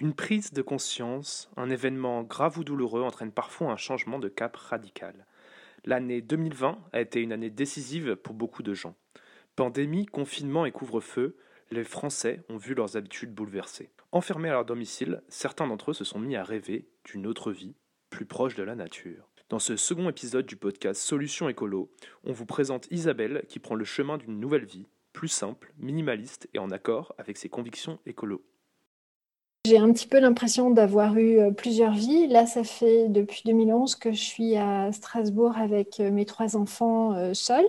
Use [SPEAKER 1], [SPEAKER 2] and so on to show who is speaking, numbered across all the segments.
[SPEAKER 1] Une prise de conscience, un événement grave ou douloureux entraîne parfois un changement de cap radical. L'année 2020 a été une année décisive pour beaucoup de gens. Pandémie, confinement et couvre-feu, les Français ont vu leurs habitudes bouleversées. Enfermés à leur domicile, certains d'entre eux se sont mis à rêver d'une autre vie, plus proche de la nature. Dans ce second épisode du podcast Solutions écolo, on vous présente Isabelle qui prend le chemin d'une nouvelle vie, plus simple, minimaliste et en accord avec ses convictions écolo.
[SPEAKER 2] J'ai un petit peu l'impression d'avoir eu euh, plusieurs vies. Là, ça fait depuis 2011 que je suis à Strasbourg avec euh, mes trois enfants euh, seuls.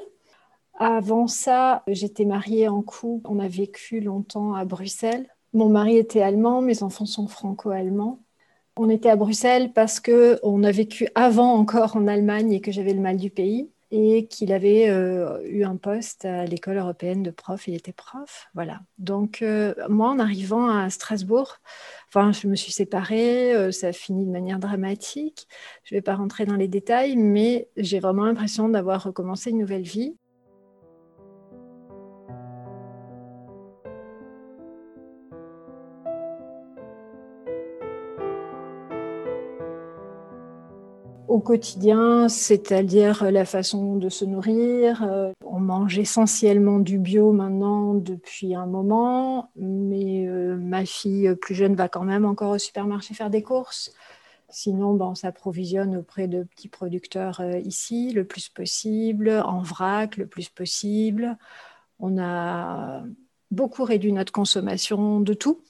[SPEAKER 2] Avant ça, j'étais mariée en couple. On a vécu longtemps à Bruxelles. Mon mari était allemand, mes enfants sont franco-allemands. On était à Bruxelles parce que on a vécu avant encore en Allemagne et que j'avais le mal du pays et qu'il avait euh, eu un poste à l'école européenne de prof. Il était prof, voilà. Donc euh, moi, en arrivant à Strasbourg, enfin, je me suis séparée. Euh, ça a fini de manière dramatique. Je ne vais pas rentrer dans les détails, mais j'ai vraiment l'impression d'avoir recommencé une nouvelle vie. Au quotidien, c'est-à-dire la façon de se nourrir. Euh, on mange essentiellement du bio maintenant depuis un moment, mais euh, ma fille plus jeune va quand même encore au supermarché faire des courses. Sinon, on s'approvisionne auprès de petits producteurs euh, ici le plus possible, en vrac le plus possible. On a beaucoup réduit notre consommation de tout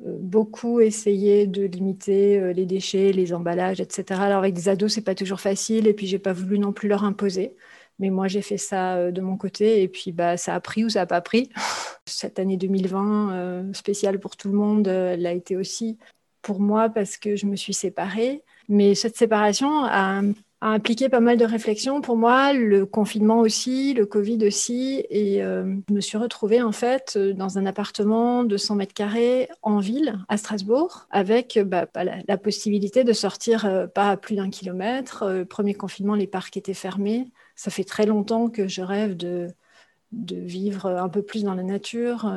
[SPEAKER 2] beaucoup essayé de limiter euh, les déchets, les emballages, etc. Alors avec des ados, c'est pas toujours facile, et puis j'ai pas voulu non plus leur imposer. Mais moi, j'ai fait ça euh, de mon côté, et puis bah, ça a pris ou ça n'a pas pris. Cette année 2020, euh, spéciale pour tout le monde, l'a été aussi pour moi parce que je me suis séparée. Mais cette séparation a a impliqué pas mal de réflexions pour moi, le confinement aussi, le Covid aussi. Et euh, je me suis retrouvée en fait dans un appartement de 100 mètres carrés en ville, à Strasbourg, avec bah, la, possibilité de sortir euh, pas à plus d'un kilomètre. Euh, premier confinement, les parcs étaient fermés. Ça fait très longtemps que je rêve de, de vivre un peu plus dans la nature,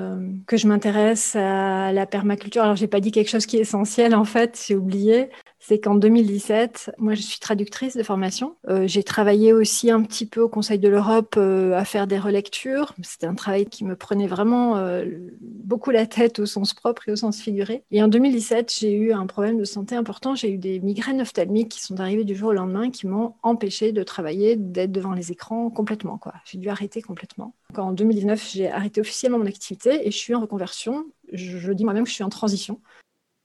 [SPEAKER 2] que je m'intéresse à la permaculture. Alors, j'ai pas dit quelque chose qui est essentiel en fait, j'ai oublié c'est qu'en 2017, moi je suis traductrice de formation. Euh, j'ai travaillé aussi un petit peu au Conseil de l'Europe euh, à faire des relectures. C'était un travail qui me prenait vraiment euh, beaucoup la tête au sens propre et au sens figuré. Et en 2017, j'ai eu un problème de santé important. J'ai eu des migraines ophtalmiques qui sont arrivées du jour au lendemain, qui m'ont empêché de travailler, d'être devant les écrans complètement. J'ai dû arrêter complètement. En 2019, j'ai arrêté officiellement mon activité et je suis en reconversion. je dis moi-même que je suis en transition.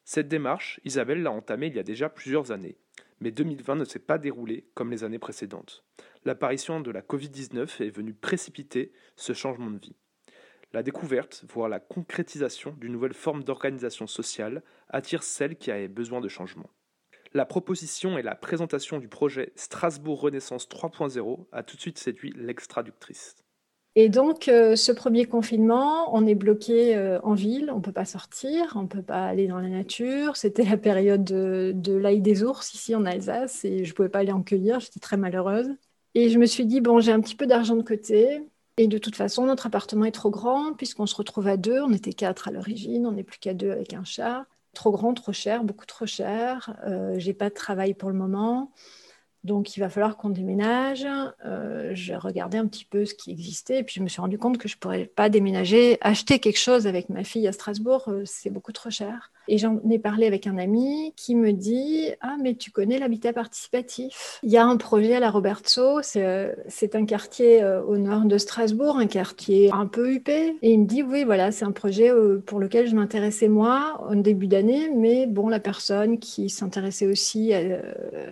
[SPEAKER 1] Cette démarche, Isabelle l'a entamée il y a déjà plusieurs années, mais 2020 ne s'est pas déroulé comme les années précédentes. L'apparition de la Covid-19 est venue précipiter ce changement de vie. La découverte, voire la concrétisation d'une nouvelle forme d'organisation sociale attire celles qui avaient besoin de changement. La proposition et la présentation du projet Strasbourg Renaissance 3.0 a tout de suite séduit l'extraductrice.
[SPEAKER 2] Et donc, euh, ce premier confinement, on est bloqué euh, en ville, on ne peut pas sortir, on ne peut pas aller dans la nature. C'était la période de, l'ail des ours ici en Alsace et je ne pouvais pas aller en cueillir, j'étais très malheureuse. Et je me suis dit, bon, j'ai un petit peu d'argent de côté. Et de toute façon, notre appartement est trop grand puisqu'on se retrouve à deux. On était quatre à l'origine, on n'est plus qu'à deux avec un chat. Trop grand, trop cher, beaucoup trop cher. Euh, j'ai pas de travail pour le moment. Donc, il va falloir qu'on déménage. Euh, j'ai regardé un petit peu ce qui existait et puis je me suis rendu compte que je ne pourrais pas déménager, acheter quelque chose avec ma fille à Strasbourg, euh, c'est beaucoup trop cher. Et j'en ai parlé avec un ami qui me dit Ah, mais tu connais l'habitat participatif? Il y a un projet à la Robertso, c'est euh, un quartier au nord de Strasbourg, un quartier un peu huppé. Et il me dit Oui, voilà, c'est un projet pour lequel je m'intéressais moi au début d'année, mais bon, la personne qui s'intéressait aussi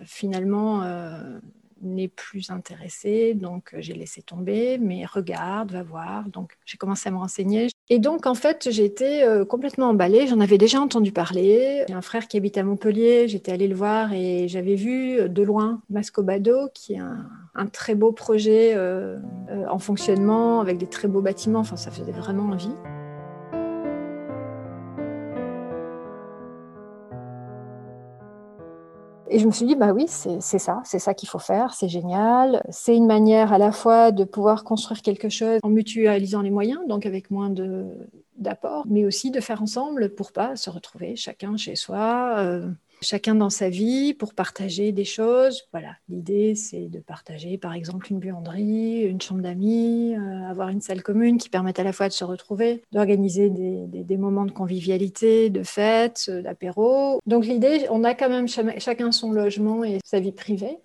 [SPEAKER 2] finalement euh, n'est plus intéressée, donc euh, j'ai laissé tomber, mais regarde, va voir. Donc j'ai commencé à me renseigner. Et donc en fait, j'ai été euh, complètement emballée. J'en avais déjà entendu parler. J'ai un frère qui habite à Montpellier, j'étais allée le voir et j'avais vu de loin Mascobado, qui est un, un très beau projet en fonctionnement, avec des très beaux bâtiments. Enfin, ça faisait vraiment envie. Et je me suis dit, bah oui, c'est ça, c'est ça qu'il faut faire, c'est génial. C'est une manière à la fois de pouvoir construire quelque chose en mutualisant les moyens, donc avec moins de, d'apport, mais aussi de faire ensemble pour pas se retrouver chacun chez soi. Euh, chacun dans sa vie pour partager des choses. Voilà, l'idée c'est de partager par exemple une buanderie, une chambre d'amis, euh, avoir une salle commune qui permette à la fois de se retrouver, d'organiser des, moments de convivialité, de fêtes, euh, d'apéro. Donc l'idée, on a quand même chacun son logement et sa vie privée.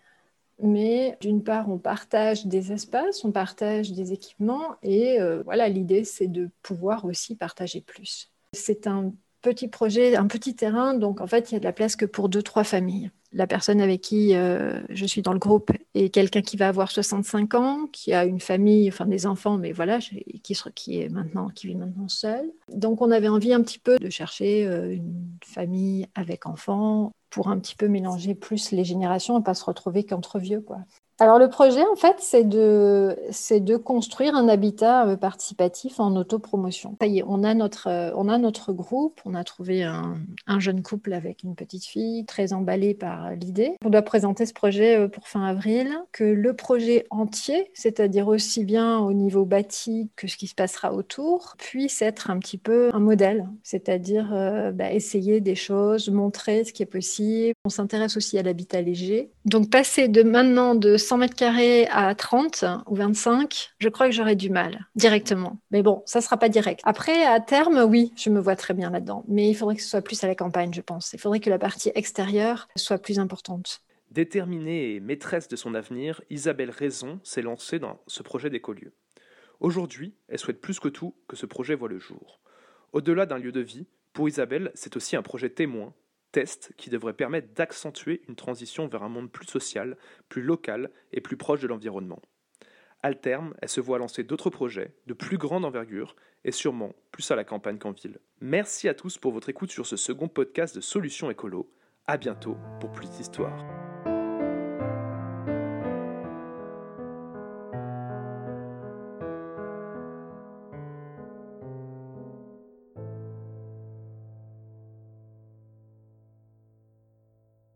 [SPEAKER 2] Mais d'une part, on partage des espaces, on partage des équipements et euh, voilà, l'idée c'est de pouvoir aussi partager plus. C'est un petit projet, un petit terrain, donc en fait, il y a de la place que pour deux, trois familles. La personne avec qui euh, je suis dans le groupe est quelqu'un qui va avoir 65 ans, qui a une famille, enfin des enfants, mais voilà, qui, est maintenant, qui vit maintenant seul. Donc on avait envie un petit peu de chercher euh, une famille avec enfants pour un petit peu mélanger plus les générations et pas se retrouver qu'entre vieux, quoi. Alors le projet, en fait, c'est de, de construire un habitat euh, participatif en autopromotion. Ça y est, on a notre, euh, on a notre groupe, on a trouvé un, un, jeune couple avec une petite fille, très emballé par l'idée. On doit présenter ce projet euh, pour fin avril, que le projet entier, c'est-à-dire aussi bien au niveau bâti que ce qui se passera autour, puisse être un petit peu un modèle, c'est-à-dire bah, essayer des choses, montrer ce qui est possible. On s'intéresse aussi à l'habitat léger. Donc passer de maintenant de 100 mètres carrés à 30 ou 25, je crois que j'aurais du mal directement. Mais bon, ça ne sera pas direct. Après, à terme, oui, je me vois très bien là-dedans. Mais il faudrait que ce soit plus à la campagne, je pense. Il faudrait que la partie extérieure soit plus importante.
[SPEAKER 1] Déterminée et maîtresse de son avenir, Isabelle Raison s'est lancée dans ce projet d'écolieu. Aujourd'hui, elle souhaite plus que tout que ce projet voit le jour. Au-delà d'un lieu de vie, pour Isabelle, c'est aussi un projet témoin test qui devrait permettre d'accentuer une transition vers un monde plus social, plus local et plus proche de l'environnement. À terme, elle se voit lancer d'autres projets de plus grande envergure et sûrement plus à la campagne qu'en ville. Merci à tous pour votre écoute sur ce second podcast de Solutions Écolo. À bientôt pour plus d'histoires.